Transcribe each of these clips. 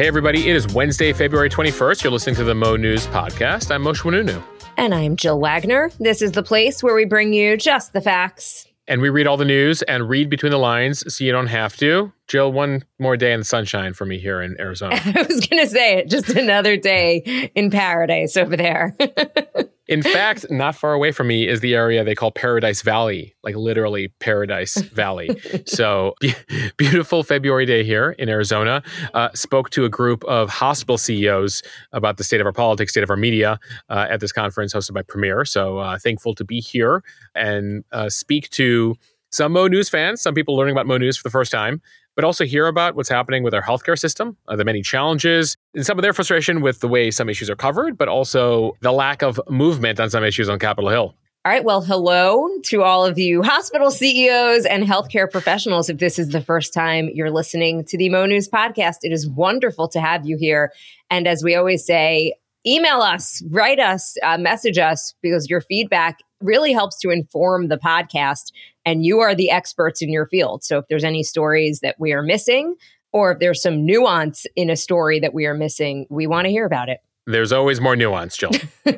Hey, everybody, it is Wednesday, February 21st. You're listening to the Mo News Podcast. I'm Mosheh Oinounou. And I'm Jill Wagner. This is the place where we bring you just the facts. And we read all the news and read between the lines so you don't have to. Jill, one more day in the sunshine for me here in Arizona. I was going to say it, just another day in paradise over there. In fact, not far away from me is the area they call Paradise Valley, like literally Paradise Valley. so be- beautiful February day here in Arizona. Uh, spoke to a group of hospital CEOs about the state of our politics, state of our media uh, at this conference hosted by Premier. So uh, thankful to be here and uh, speak to some Mo News fans, some people learning about Mo News for the first time, but also hear about what's happening with our healthcare system, uh, the many challenges, and some of their frustration with the way some issues are covered, but also the lack of movement on some issues on Capitol Hill. All right. Well, hello to all of you hospital CEOs and healthcare professionals. If this is the first time you're listening to the Mo News podcast, it is wonderful to have you here. And as we always say, email us, write us, uh, message us, because your feedback really helps to inform the podcast and you are the experts in your field. So if there's any stories that we are missing, or if there's some nuance in a story that we are missing, we want to hear about it. There's always more nuance, Jill.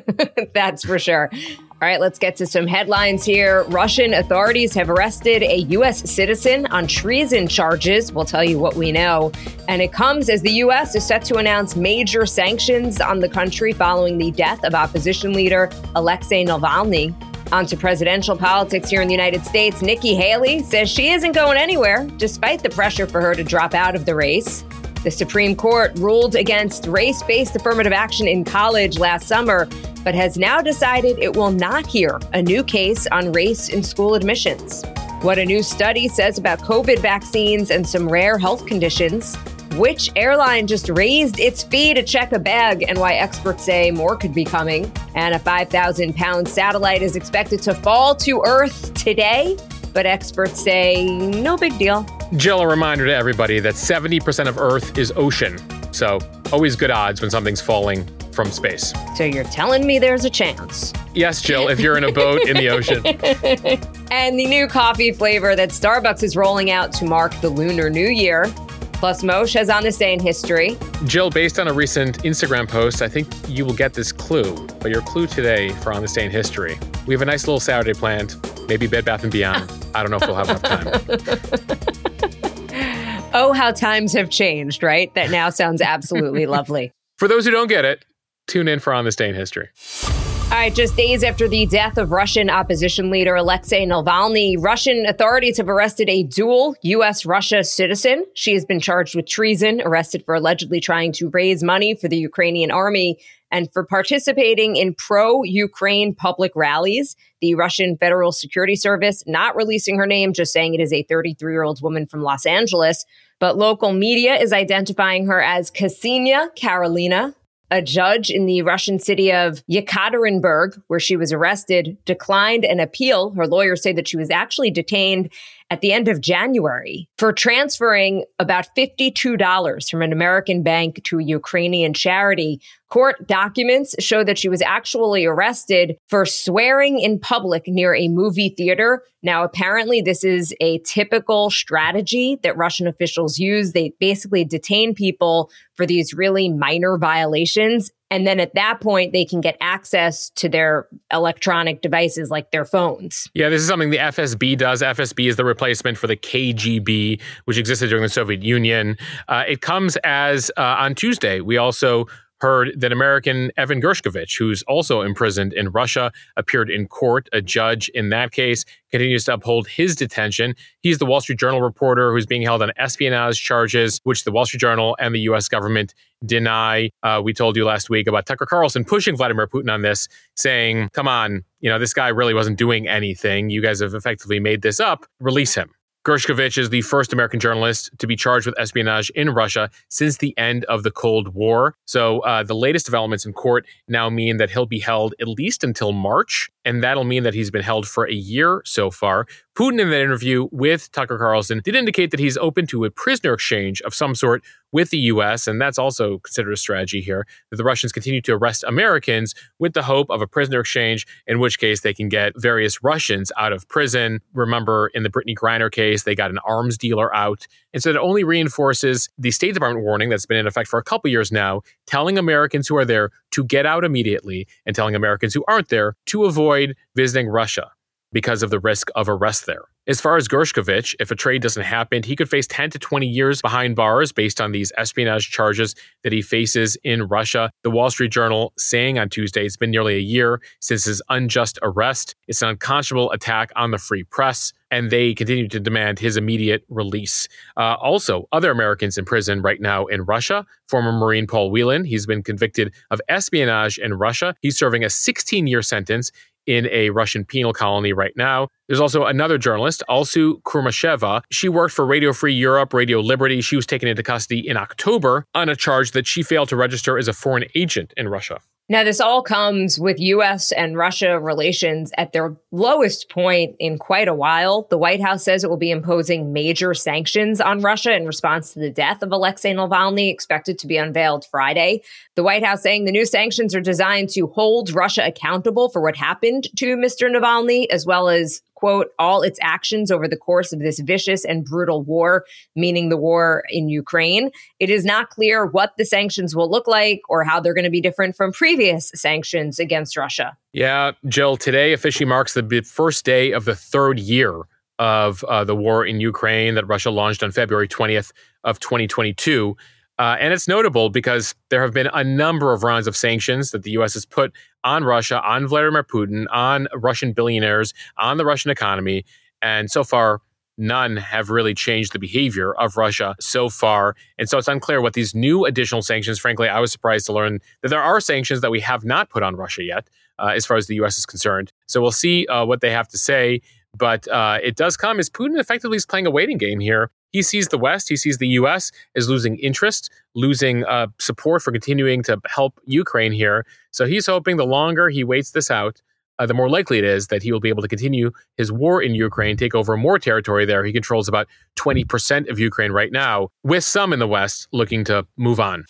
That's for sure. All right, let's get to some headlines here. Russian authorities have arrested a U.S. citizen on treason charges. We'll tell you what we know. And it comes as the U.S. is set to announce major sanctions on the country following the death of opposition leader Alexei Navalny. On to presidential politics here in the United States. Nikki Haley says she isn't going anywhere, despite the pressure for her to drop out of the race. The Supreme Court ruled against race based affirmative action in college last summer, but has now decided it will not hear a new case on race in school admissions. What a new study says about COVID vaccines and some rare health conditions which airline just raised its fee to check a bag and why experts say more could be coming. And a 5,000 pound satellite is expected to fall to Earth today, but experts say no big deal. Jill, a reminder to everybody that 70% of Earth is ocean. So always good odds when something's falling from space. So you're telling me there's a chance? Yes, Jill, if you're in a boat in the ocean. and the new coffee flavor that Starbucks is rolling out to mark the Lunar New Year plus Mosheh has on this day in history. Jill, based on a recent Instagram post, I think you will get this clue. But your clue today for on this day in history, we have a nice little Saturday planned. Maybe Bed Bath and Beyond. I don't know if we'll have enough time. oh, how times have changed, right? That now sounds absolutely lovely. For those who don't get it, tune in for on this day in history. All right, just days after the death of Russian opposition leader Alexei Navalny, Russian authorities have arrested a dual U.S. Russia citizen. She has been charged with treason, arrested for allegedly trying to raise money for the Ukrainian army and for participating in pro Ukraine public rallies. The Russian Federal Security Service not releasing her name, just saying it is a 33 year old woman from Los Angeles. But local media is identifying her as Ksenia Karelina a judge in the Russian city of Yekaterinburg, where she was arrested, declined an appeal. Her lawyers say that she was actually detained at the end of January for transferring about $52 from an American bank to a Ukrainian charity. Court documents show that she was actually arrested for swearing in public near a movie theater. Now, apparently, this is a typical strategy that Russian officials use. They basically detain people for these really minor violations and then at that point, they can get access to their electronic devices like their phones. Yeah, this is something the FSB does. FSB is the replacement for the KGB, which existed during the Soviet Union. Uh, it comes as uh, on Tuesday, we also heard that American Evan Gershkovich, who's also imprisoned in Russia, appeared in court. A judge in that case continues to uphold his detention. He's the Wall Street Journal reporter who's being held on espionage charges, which the Wall Street Journal and the U.S. government deny. Uh, we told you last week about Tucker Carlson pushing Vladimir Putin on this, saying, come on, you know, this guy really wasn't doing anything. You guys have effectively made this up. Release him. Gershkovich is the first American journalist to be charged with espionage in Russia since the end of the Cold War. So uh, the latest developments in court now mean that he'll be held at least until March. And that'll mean that he's been held for a year so far. Putin, in that interview with Tucker Carlson, did indicate that he's open to a prisoner exchange of some sort with the U.S., and that's also considered a strategy here that the Russians continue to arrest Americans with the hope of a prisoner exchange, in which case they can get various Russians out of prison. Remember, in the Brittany Griner case, they got an arms dealer out. And so that only reinforces the State Department warning that's been in effect for a couple years now, telling Americans who are there to get out immediately and telling Americans who aren't there to avoid visiting Russia because of the risk of arrest there. As far as Gershkovich, if a trade doesn't happen, he could face 10 to 20 years behind bars based on these espionage charges that he faces in Russia. The Wall Street Journal saying on Tuesday it's been nearly a year since his unjust arrest. It's an unconscionable attack on the free press, and they continue to demand his immediate release. Uh, also, other Americans in prison right now in Russia. Former Marine Paul Whelan, he's been convicted of espionage in Russia. He's serving a 16 year sentence in a Russian penal colony right now. There's also another journalist, Alsu Kurmasheva. She worked for Radio Free Europe, Radio Liberty. She was taken into custody in October on a charge that she failed to register as a foreign agent in Russia. Now, this all comes with US and Russia relations at their lowest point in quite a while. The White House says it will be imposing major sanctions on Russia in response to the death of Alexei Navalny, expected to be unveiled Friday. The White House saying the new sanctions are designed to hold Russia accountable for what happened to Mr. Navalny, as well as quote, all its actions over the course of this vicious and brutal war, meaning the war in Ukraine. It is not clear what the sanctions will look like or how they're going to be different from previous sanctions against Russia. Yeah, Jill, today officially marks the first day of the third year of uh, the war in Ukraine that Russia launched on February 20th of 2022. Uh, and it's notable because there have been a number of rounds of sanctions that the U.S. has put on Russia, on Vladimir Putin, on Russian billionaires, on the Russian economy. And so far, none have really changed the behavior of Russia so far. And so it's unclear what these new additional sanctions, frankly, I was surprised to learn that there are sanctions that we have not put on Russia yet, uh, as far as the U.S. is concerned. So we'll see uh, what they have to say. But uh, it does come as Putin effectively is playing a waiting game here he sees the West, he sees the U.S. is losing interest, losing uh, support for continuing to help Ukraine here. So he's hoping the longer he waits this out, uh, the more likely it is that he will be able to continue his war in Ukraine, take over more territory there. He controls about 20% of Ukraine right now, with some in the West looking to move on.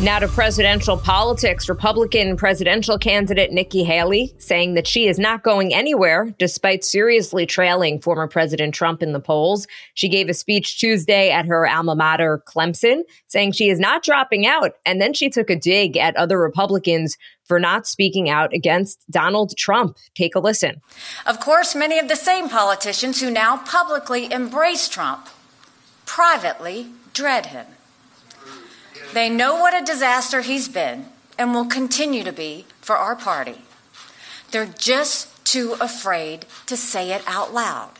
Now to presidential politics. Republican presidential candidate Nikki Haley saying that she is not going anywhere despite seriously trailing former President Trump in the polls. She gave a speech Tuesday at her alma mater, Clemson, saying she is not dropping out. And then she took a dig at other Republicans for not speaking out against Donald Trump. Take a listen. Of course, many of the same politicians who now publicly embrace Trump privately dread him. They know what a disaster he's been and will continue to be for our party. They're just too afraid to say it out loud.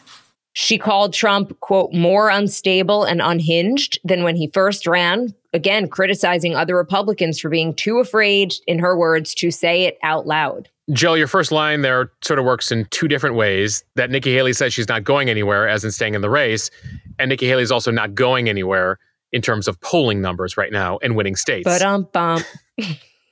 She called Trump, quote, more unstable and unhinged than when he first ran, again, criticizing other Republicans for being too afraid, in her words, to say it out loud. Jill, your first line there sort of works in two different ways. That Nikki Haley says she's not going anywhere, as in staying in the race, and Nikki Haley is also not going anywhere in terms of polling numbers right now and winning states. But um bump.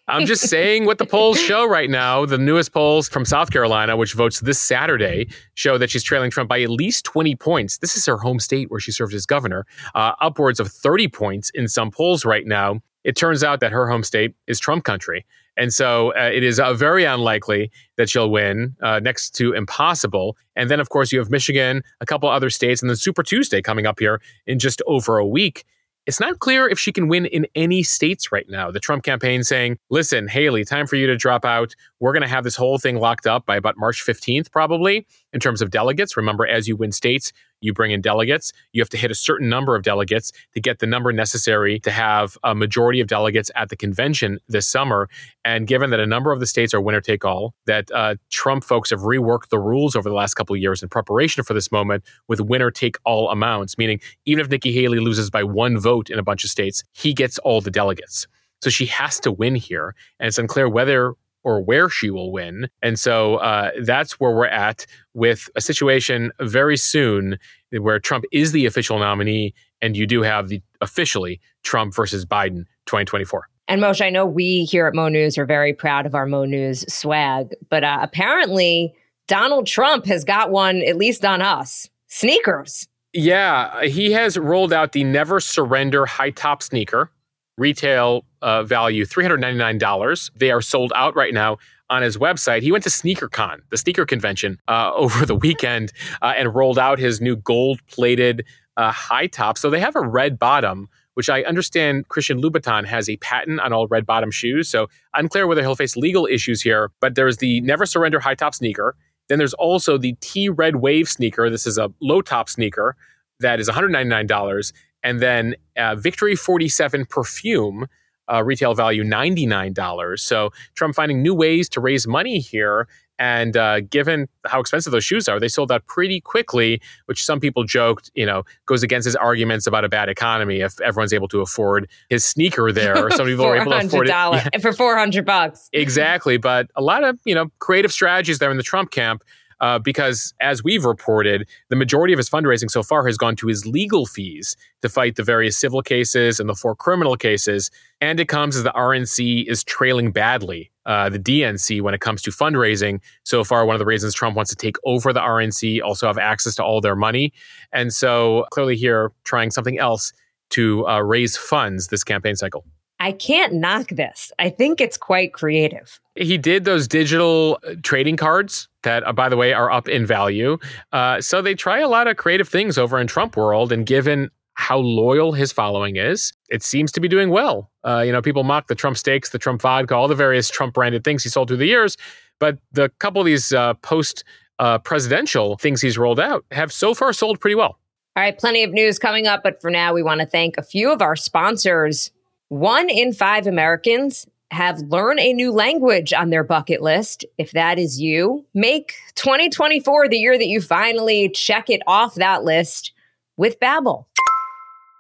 I'm just saying what the polls show right now. The newest polls from South Carolina, which votes this Saturday, show that she's trailing Trump by at least 20 points. This is her home state where she served as governor, uh, upwards of 30 points in some polls right now. It turns out that her home state is Trump country. And so uh, it is uh, very unlikely that she'll win, uh, next to impossible. And then, of course, you have Michigan, a couple other states, and then Super Tuesday coming up here in just over a week. It's not clear if she can win in any states right now. The Trump campaign saying, listen, Haley, time for you to drop out. We're going to have this whole thing locked up by about March 15th, probably, in terms of delegates. Remember, as you win states, you bring in delegates. You have to hit a certain number of delegates to get the number necessary to have a majority of delegates at the convention this summer. And given that a number of the states are winner take all, that uh, Trump folks have reworked the rules over the last couple of years in preparation for this moment with winner take all amounts, meaning even if Nikki Haley loses by one vote in a bunch of states, he gets all the delegates. So she has to win here. And it's unclear whether or where she will win. And so uh, that's where we're at with a situation very soon where Trump is the official nominee, and you do have the officially Trump versus Biden 2024. And Mosheh, I know we here at Mo News are very proud of our Mo News swag, but uh, apparently Donald Trump has got one, at least on us sneakers. Yeah, he has rolled out the Never Surrender high top sneaker, retail uh, value $399. They are sold out right now on his website. He went to SneakerCon, the sneaker convention, uh, over the weekend uh, and rolled out his new gold plated uh, high top. So they have a red bottom, which I understand Christian Louboutin has a patent on all red bottom shoes. So unclear whether he'll face legal issues here, but there's the Never Surrender high top sneaker. Then there's also the T Red Wave sneaker. This is a low top sneaker that is $199. And then uh, Victory 47 perfume, uh, retail value $99. So Trump finding new ways to raise money here. And uh, given how expensive those shoes are, they sold out pretty quickly, which some people joked, you know, goes against his arguments about a bad economy if everyone's able to afford his sneaker there. Or some people are able to afford it yeah. for 400 bucks. exactly. But a lot of, you know, creative strategies there in the Trump camp uh, because as we've reported, the majority of his fundraising so far has gone to his legal fees to fight the various civil cases and the four criminal cases. And it comes as the RNC is trailing badly uh, the DNC when it comes to fundraising. So far, one of the reasons Trump wants to take over the RNC, also have access to all their money. And so clearly, here trying something else to uh, raise funds this campaign cycle. I can't knock this. I think it's quite creative. He did those digital uh, trading cards that, uh, by the way, are up in value. Uh, so they try a lot of creative things over in Trump world. And given how loyal his following is, it seems to be doing well. Uh, you know, people mock the Trump steaks, the Trump vodka, all the various Trump branded things he sold through the years. But the couple of these uh, post uh, presidential things he's rolled out have so far sold pretty well. All right, plenty of news coming up. But for now, we want to thank a few of our sponsors one in five Americans have learn a new language on their bucket list. If that is you, make 2024 the year that you finally check it off that list with Babbel.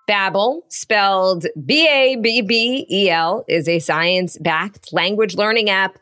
Babbel, spelled B-A-B-B-E-L, is a science-backed language learning app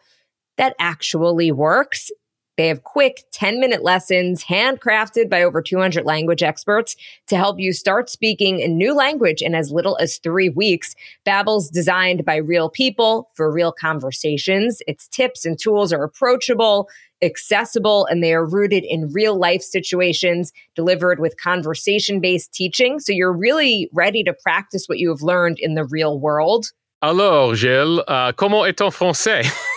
that actually works. They have quick 10 minute lessons handcrafted by over 200 language experts to help you start speaking a new language in as little as three weeks. Babbel's designed by real people for real conversations. Its tips and tools are approachable, accessible, and they are rooted in real life situations delivered with conversation based teaching. So you're really ready to practice what you have learned in the real world. Alors, Gilles, uh, comment est ton français?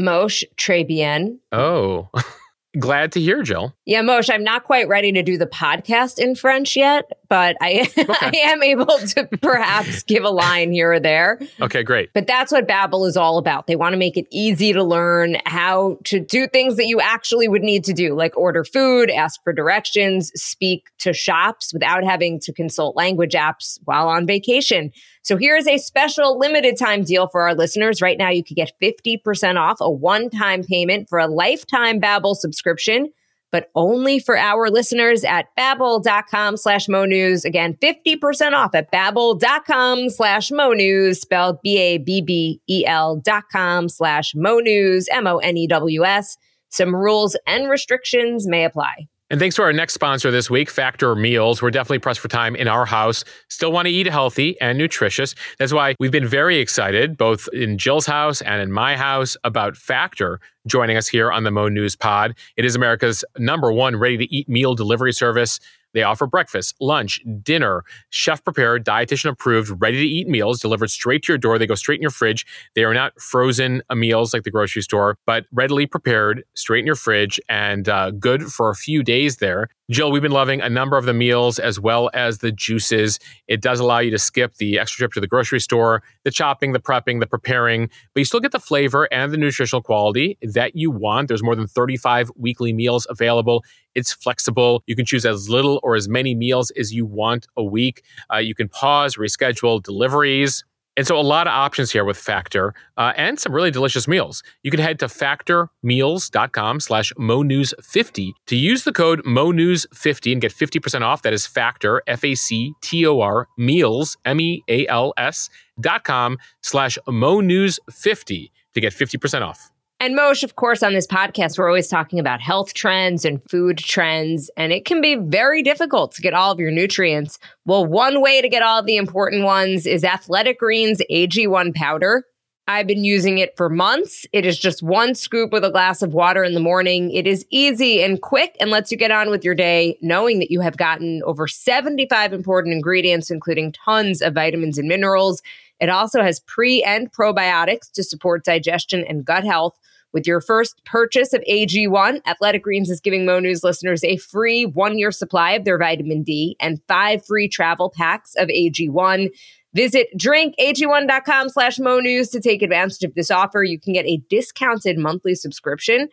Mosheh Trebien. Oh. Glad to hear, Jill. Yeah, Mosheh, I'm not quite ready to do the podcast in French yet, but I, okay. I am able to perhaps give a line here or there. Okay, great. But that's what Babbel is all about. They want to make it easy to learn how to do things that you actually would need to do, like order food, ask for directions, speak to shops without having to consult language apps while on vacation. So here is a special limited time deal for our listeners. Right now, you could get 50% off a one time payment for a lifetime Babbel subscription, but only for our listeners at babbel.com slash mo news. Again, 50% off at babbel.com slash mo news, spelled B-A-B-B-E-L dot com slash mo news, M-O-N-E-W-S. Some rules and restrictions may apply. And thanks to our next sponsor this week, Factor Meals. We're definitely pressed for time in our house. Still want to eat healthy and nutritious. That's why we've been very excited, both in Jill's house and in my house, about Factor joining us here on the Mo News Pod. It is America's number one ready to eat meal delivery service. They offer breakfast, lunch, dinner, chef prepared, dietitian approved, ready to eat meals delivered straight to your door. They go straight in your fridge. They are not frozen meals like the grocery store, but readily prepared straight in your fridge and uh, good for a few days there. Jill, we've been loving a number of the meals as well as the juices. It does allow you to skip the extra trip to the grocery store, the chopping, the prepping, the preparing, but you still get the flavor and the nutritional quality that you want. There's more than 35 weekly meals available. It's flexible. You can choose as little or as many meals as you want a week. Uh, you can pause, reschedule deliveries. And so a lot of options here with Factor uh, and some really delicious meals. You can head to factormeals.com slash monews50 to use the code monews50 and get 50% off. That is Factor, F-A-C-T-O-R, meals, M-E-A-L-S dot com slash monews50 to get 50% off. And Mosheh, of course, on this podcast, we're always talking about health trends and food trends, and it can be very difficult to get all of your nutrients. Well, one way to get all the important ones is Athletic Greens AG1 powder. I've been using it for months. It is just one scoop with a glass of water in the morning. It is easy and quick and lets you get on with your day knowing that you have gotten over 75 important ingredients, including tons of vitamins and minerals. It also has pre and probiotics to support digestion and gut health. With your first purchase of AG1, Athletic Greens is giving Mo News listeners a free one year supply of their vitamin D and five free travel packs of AG1. Visit drinkag1.com slash Mo News to take advantage of this offer. You can get a discounted monthly subscription.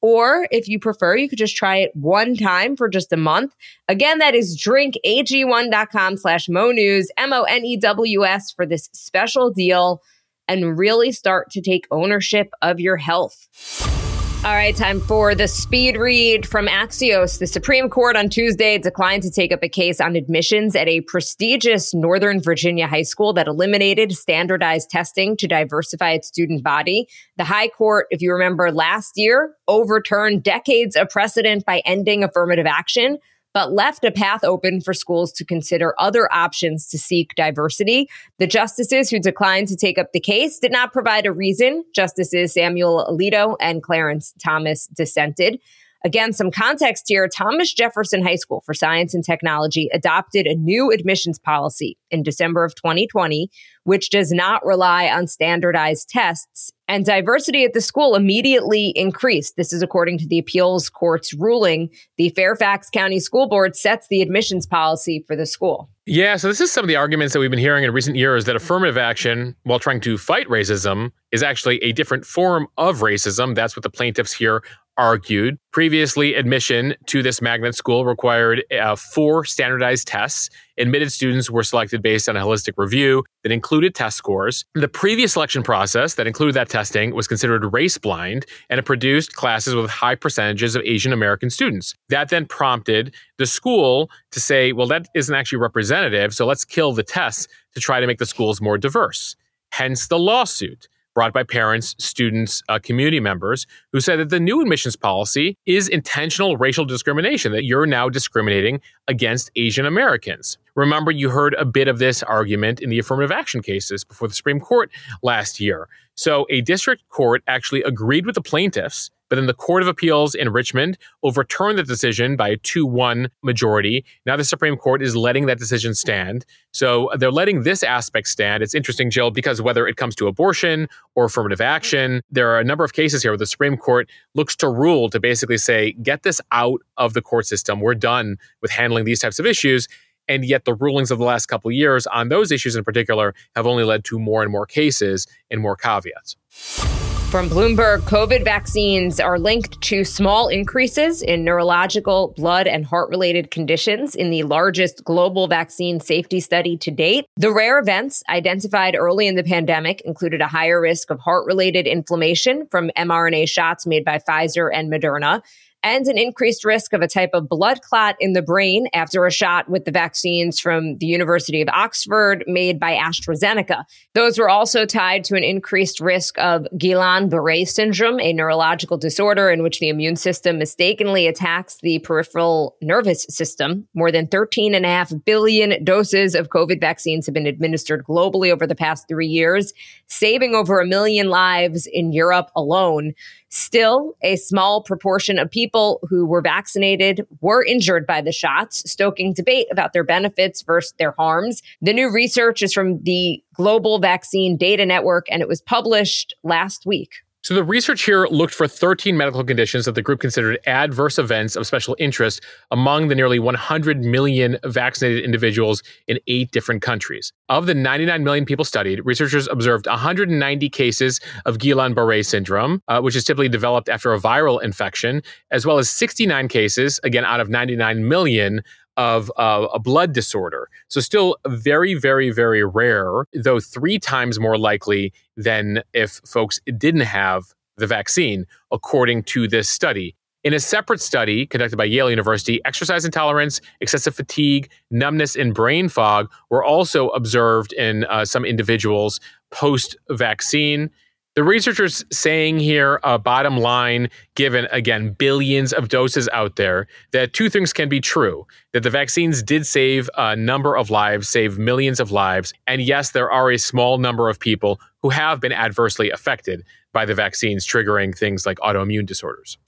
Or if you prefer, you could just try it one time for just a month. Again, that is drinkag1.com slash Mo News, M O N E W S for this special deal and really start to take ownership of your health. All right, time for the speed read from Axios. The Supreme Court on Tuesday declined to take up a case on admissions at a prestigious Northern Virginia high school that eliminated standardized testing to diversify its student body. The High Court, if you remember last year, overturned decades of precedent by ending affirmative action but left a path open for schools to consider other options to seek diversity. The justices who declined to take up the case did not provide a reason. Justices Samuel Alito and Clarence Thomas dissented. Again, some context here Thomas Jefferson High School for Science and Technology adopted a new admissions policy in December of 2020, which does not rely on standardized tests. And diversity at the school immediately increased. This is according to the appeals court's ruling. The Fairfax County School Board sets the admissions policy for the school. Yeah, so this is some of the arguments that we've been hearing in recent years that affirmative action, while trying to fight racism, is actually a different form of racism. That's what the plaintiffs here argued. Previously, admission to this magnet school required uh, four standardized tests. Admitted students were selected based on a holistic review that included test scores. The previous selection process that included that testing was considered race blind and it produced classes with high percentages of Asian American students. That then prompted the school to say, well, that isn't actually representative, so let's kill the tests to try to make the schools more diverse. Hence the lawsuit brought by parents, students, uh, community members who said that the new admissions policy is intentional racial discrimination, that you're now discriminating against Asian Americans. Remember, you heard a bit of this argument in the affirmative action cases before the Supreme Court last year. So, a district court actually agreed with the plaintiffs but then the Court of Appeals in Richmond overturned the decision by a 2 1 majority. Now the Supreme Court is letting that decision stand. So they're letting this aspect stand. It's interesting, Jill, because whether it comes to abortion or affirmative action, there are a number of cases here where the Supreme Court looks to rule to basically say, get this out of the court system. We're done with handling these types of issues. And yet, the rulings of the last couple of years on those issues in particular have only led to more and more cases and more caveats. From Bloomberg, COVID vaccines are linked to small increases in neurological, blood, and heart related conditions in the largest global vaccine safety study to date. The rare events identified early in the pandemic included a higher risk of heart related inflammation from mRNA shots made by Pfizer and Moderna and an increased risk of a type of blood clot in the brain after a shot with the vaccines from the University of Oxford made by AstraZeneca. Those were also tied to an increased risk of Guillain-Barré syndrome, a neurological disorder in which the immune system mistakenly attacks the peripheral nervous system. More than 13.5 billion doses of COVID vaccines have been administered globally over the past three years, saving over a million lives in Europe alone. Still, a small proportion of people who were vaccinated were injured by the shots, stoking debate about their benefits versus their harms. The new research is from the Global Vaccine Data Network and it was published last week. So the research here looked for 13 medical conditions that the group considered adverse events of special interest among the nearly 100 million vaccinated individuals in eight different countries. Of the 99 million people studied, researchers observed 190 cases of Guillain-Barré syndrome, uh, which is typically developed after a viral infection, as well as 69 cases, again out of 99 million, of uh, a blood disorder. So, still very, very, very rare, though three times more likely than if folks didn't have the vaccine, according to this study. In a separate study conducted by Yale University, exercise intolerance, excessive fatigue, numbness, and brain fog were also observed in uh, some individuals post vaccine. The researchers saying here, uh, bottom line, given again billions of doses out there, that two things can be true: that the vaccines did save a number of lives, save millions of lives, and yes, there are a small number of people who have been adversely affected by the vaccines, triggering things like autoimmune disorders.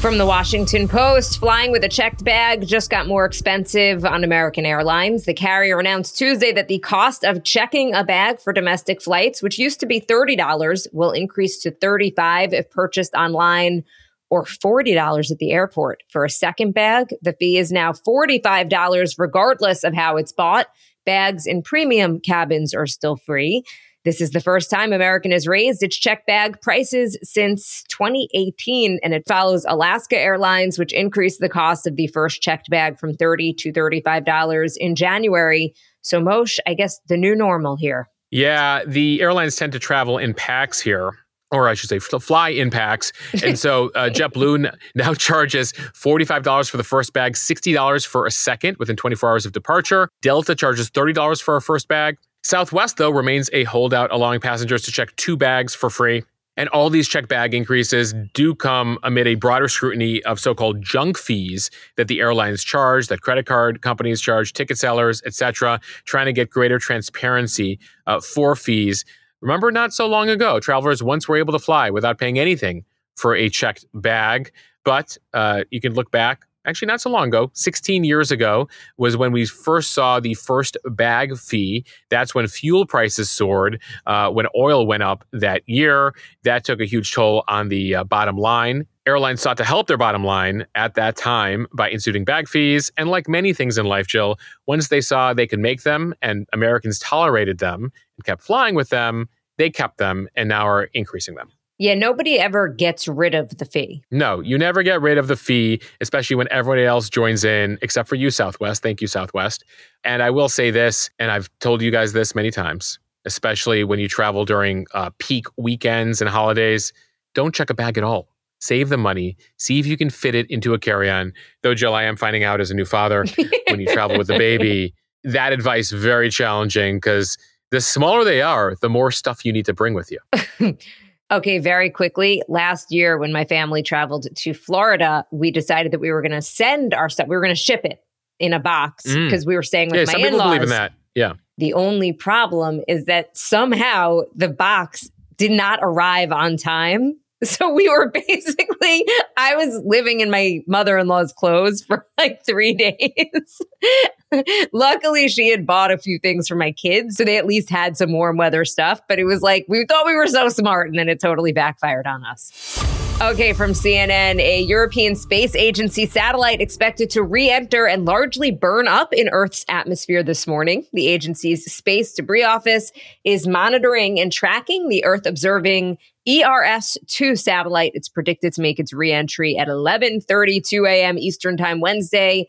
From the Washington Post, flying with a checked bag just got more expensive on American Airlines. The carrier announced Tuesday that the cost of checking a bag for domestic flights, which used to be $30, will increase to $35 if purchased online or $40 at the airport. For a second bag, the fee is now $45 regardless of how it's bought. Bags in premium cabins are still free. This is the first time American has raised its check bag prices since 2018, and it follows Alaska Airlines, which increased the cost of the first checked bag from 30 to $35 in January. So, Mosheh, I guess the new normal here. Yeah, the airlines tend to travel in packs here or I should say, fly in packs. And so uh, JetBlue now charges $45 for the first bag, $60 for a second within 24 hours of departure. Delta charges $30 for a first bag, Southwest, though, remains a holdout, allowing passengers to check two bags for free. And all these check bag increases do come amid a broader scrutiny of so called junk fees that the airlines charge, that credit card companies charge, ticket sellers, etc., trying to get greater transparency uh, for fees. Remember, not so long ago, travelers once were able to fly without paying anything for a checked bag. But uh, you can look back actually not so long ago, 16 years ago, was when we first saw the first bag fee. That's when fuel prices soared, uh, when oil went up that year. That took a huge toll on the uh, bottom line. Airlines sought to help their bottom line at that time by instituting bag fees. And like many things in life, Jill, once they saw they could make them and Americans tolerated them and kept flying with them, they kept them and now are increasing them. Yeah, nobody ever gets rid of the fee. No, you never get rid of the fee, especially when everybody else joins in, except for you, Southwest. Thank you, Southwest. And I will say this, and I've told you guys this many times, especially when you travel during uh, peak weekends and holidays, don't check a bag at all. Save the money. See if you can fit it into a carry on. Though, Jill, I am finding out as a new father when you travel with the baby, that advice very challenging because the smaller they are, the more stuff you need to bring with you. Okay, very quickly. Last year, when my family traveled to Florida, we decided that we were going to send our stuff. We were going to ship it in a box because mm. we were staying with yeah, my some in-laws. people believe in that. Yeah. The only problem is that somehow the box did not arrive on time. So we were basically, I was living in my mother in law's clothes for like three days. Luckily, she had bought a few things for my kids. So they at least had some warm weather stuff. But it was like, we thought we were so smart. And then it totally backfired on us. Okay, from CNN, a European Space Agency satellite expected to re enter and largely burn up in Earth's atmosphere this morning. The agency's Space Debris Office is monitoring and tracking the Earth observing ERS-2 satellite. It's predicted to make its re-entry at 11:32 a.m. Eastern Time Wednesday.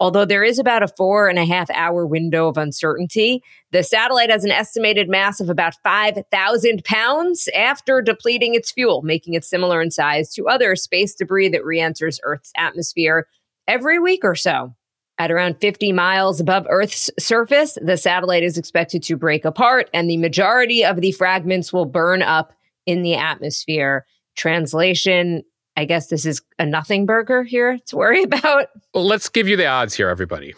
Although there is about a four and a half hour window of uncertainty, the satellite has an estimated mass of about 5,000 pounds after depleting its fuel, making it similar in size to other space debris that re enters Earth's atmosphere every week or so. At around 50 miles above Earth's surface, the satellite is expected to break apart, and the majority of the fragments will burn up in the atmosphere. Translation I guess this is a nothing burger here to worry about. Let's give you the odds here, everybody.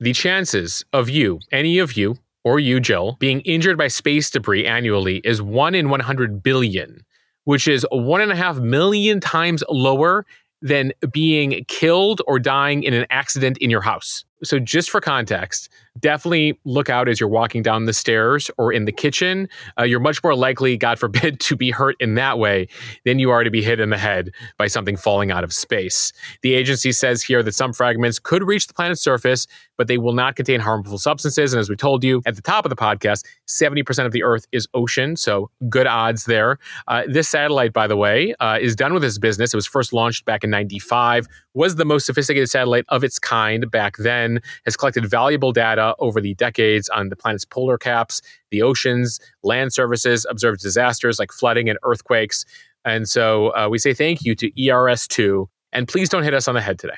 The chances of you, any of you, or you, Jill, being injured by space debris annually is one in 100 billion, which is one and a half million times lower than being killed or dying in an accident in your house. So, just for context, definitely look out as you're walking down the stairs or in the kitchen. Uh, you're much more likely, God forbid, to be hurt in that way than you are to be hit in the head by something falling out of space. The agency says here that some fragments could reach the planet's surface, but they will not contain harmful substances. And as we told you at the top of the podcast, 70% of the Earth is ocean, so good odds there. Uh, this satellite, by the way, uh, is done with its business. It was first launched back in 95, was the most sophisticated satellite of its kind back then, has collected valuable data over the decades on the planet's polar caps, the oceans, land surfaces, observed disasters like flooding and earthquakes. And so uh, we say thank you to ERS2, and please don't hit us on the head today.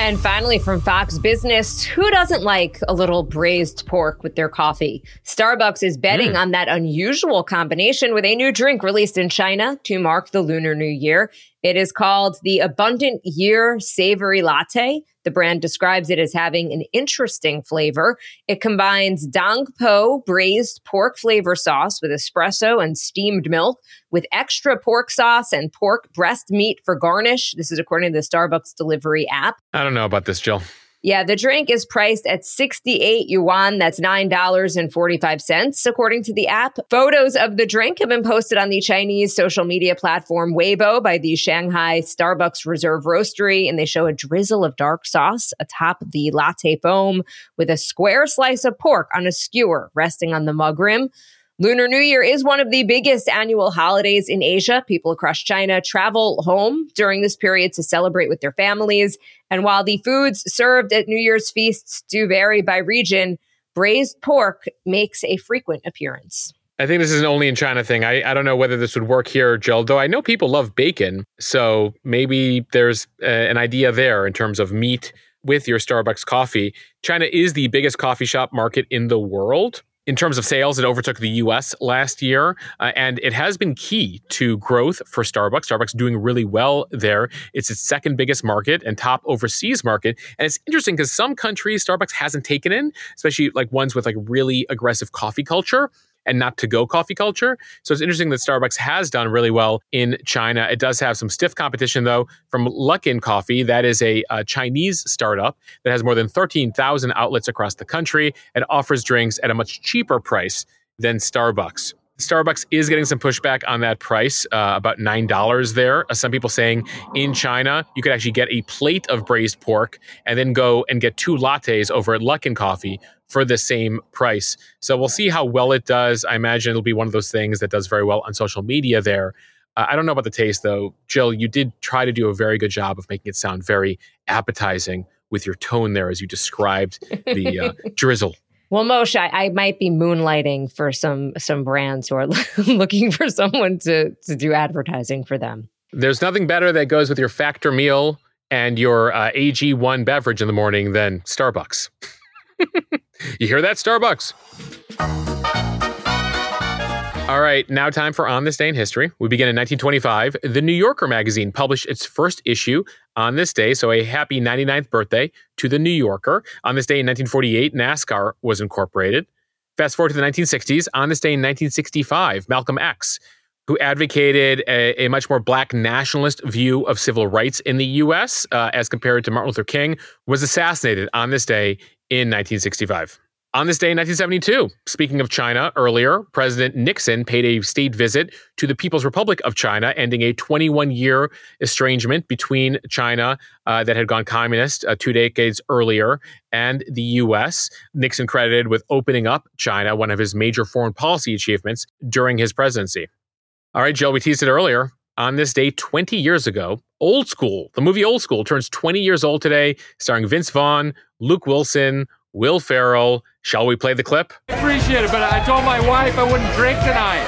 And finally, from Fox Business, who doesn't like a little braised pork with their coffee? Starbucks is betting mm. on that unusual combination with a new drink released in China to mark the Lunar New Year. It is called the Abundant Year Savory Latte. The brand describes it as having an interesting flavor. It combines Dong Po braised pork flavor sauce with espresso and steamed milk with extra pork sauce and pork breast meat for garnish. This is according to the Starbucks delivery app. I don't know about this, Jill. Yeah, the drink is priced at 68 yuan. That's $9.45, according to the app. Photos of the drink have been posted on the Chinese social media platform Weibo by the Shanghai Starbucks Reserve Roastery, and they show a drizzle of dark sauce atop the latte foam with a square slice of pork on a skewer resting on the mug rim. Lunar New Year is one of the biggest annual holidays in Asia. People across China travel home during this period to celebrate with their families. And while the foods served at New Year's feasts do vary by region, braised pork makes a frequent appearance. I think this is an only in China thing. I, I don't know whether this would work here, Jill, though I know people love bacon. So maybe there's uh, an idea there in terms of meat with your Starbucks coffee. China is the biggest coffee shop market in the world in terms of sales, it overtook the US last year, uh, and it has been key to growth for Starbucks. Starbucks doing really well there. It's its second biggest market and top overseas market. And it's interesting because some countries Starbucks hasn't taken in, especially like ones with like really aggressive coffee culture and not to go coffee culture. So it's interesting that Starbucks has done really well in China. It does have some stiff competition, though, from Luckin Coffee. That is a, a Chinese startup that has more than 13,000 outlets across the country and offers drinks at a much cheaper price than Starbucks. Starbucks is getting some pushback on that price, uh, about $9 there. Uh, some people saying in China, you could actually get a plate of braised pork and then go and get two lattes over at Luckin Coffee for the same price. So we'll see how well it does. I imagine it'll be one of those things that does very well on social media there. Uh, I don't know about the taste though. Jill, you did try to do a very good job of making it sound very appetizing with your tone there as you described the uh, drizzle. Well, Mosheh, I, I, might be moonlighting for some some brands who are looking for someone to to do advertising for them. There's nothing better that goes with your factor meal and your uh, AG1 beverage in the morning than Starbucks. you hear that, Starbucks? All right, now time for On This Day in History. We begin in 1925. The New Yorker magazine published its first issue on this day, so a happy 99th birthday to The New Yorker. On this day in 1948, NASCAR was incorporated. Fast forward to the 1960s. On this day in 1965, Malcolm X, who advocated a, a much more black nationalist view of civil rights in the U.S. Uh, as compared to Martin Luther King, was assassinated on this day in 1965. On this day in 1972, speaking of China earlier, President Nixon paid a state visit to the People's Republic of China, ending a 21 year estrangement between China uh, that had gone communist uh, two decades earlier and the U.S. Nixon credited with opening up China, one of his major foreign policy achievements during his presidency. All right, Jill, we teased it earlier. On this day 20 years ago, Old School, the movie Old School, turns 20 years old today, starring Vince Vaughn, Luke Wilson, Will Ferrell. Shall we play the clip? Appreciate it, but I told my wife I wouldn't drink tonight.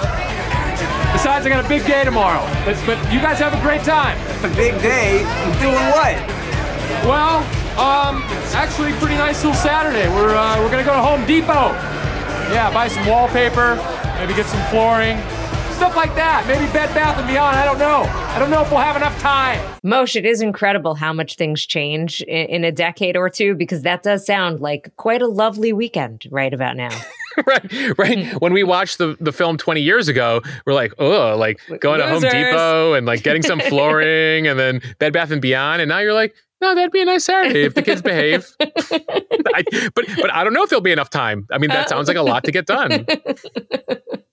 Besides, I got a big day tomorrow. But, but you guys have a great time. A big day? Doing what? Well, um, actually, pretty nice little Saturday. We're uh, we're gonna go to Home Depot. Yeah, buy some wallpaper, maybe get some flooring, stuff like that. Maybe Bed Bath and Beyond. I don't know. I don't know if we'll have enough time. Mosheh, it is incredible how much things change in, in a decade or two because that does sound like quite a lovely weekend right about now. right, right. Hmm. when we watched the, the film 20 years ago, we're like, oh, like going Losers. to Home Depot and like getting some flooring and then Bed Bath and Beyond. And now you're like, no, that'd be a nice Saturday if the kids behave. I, but but I don't know if there'll be enough time. I mean, that sounds like a lot to get done.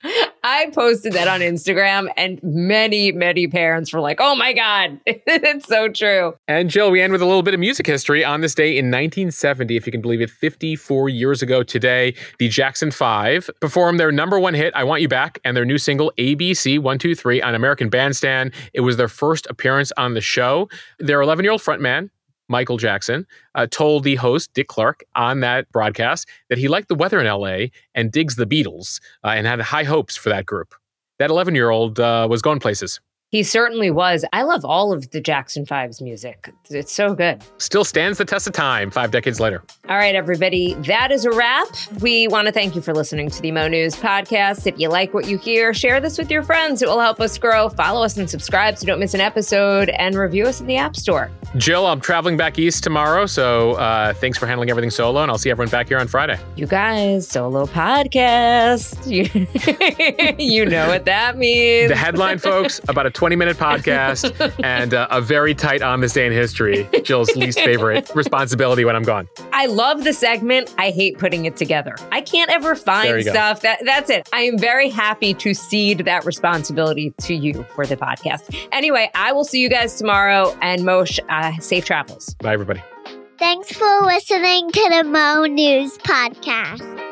I posted that on Instagram, and many, many parents were like, oh my God, it's so true. And Jill, we end with a little bit of music history. On this day in 1970, if you can believe it, 54 years ago today, the Jackson 5 performed their number one hit, I Want You Back, and their new single, ABC 123, on American Bandstand. It was their first appearance on the show. Their 11 year old frontman, Michael Jackson, uh, told the host, Dick Clark, on that broadcast that he liked the weather in LA and digs the Beatles uh, and had high hopes for that group. That 11 year old uh, was going places. He certainly was. I love all of the Jackson Five's music. It's so good. Still stands the test of time five decades later. All right, everybody, that is a wrap. We want to thank you for listening to the Mo News podcast. If you like what you hear, share this with your friends. It will help us grow. Follow us and subscribe so you don't miss an episode and review us in the App Store. Jill, I'm traveling back east tomorrow, so uh, thanks for handling everything solo, and I'll see everyone back here on Friday. You guys, solo podcast. You, you know what that means. The headline, folks, about a 20 minute podcast and uh, a very tight on this day in history. Jill's least favorite responsibility when I'm gone. I love the segment. I hate putting it together. I can't ever find stuff. That that's it. I am very happy to cede that responsibility to you for the podcast. Anyway, I will see you guys tomorrow. And Mosheh, uh, safe travels. Bye, everybody. Thanks for listening to the Mo News Podcast.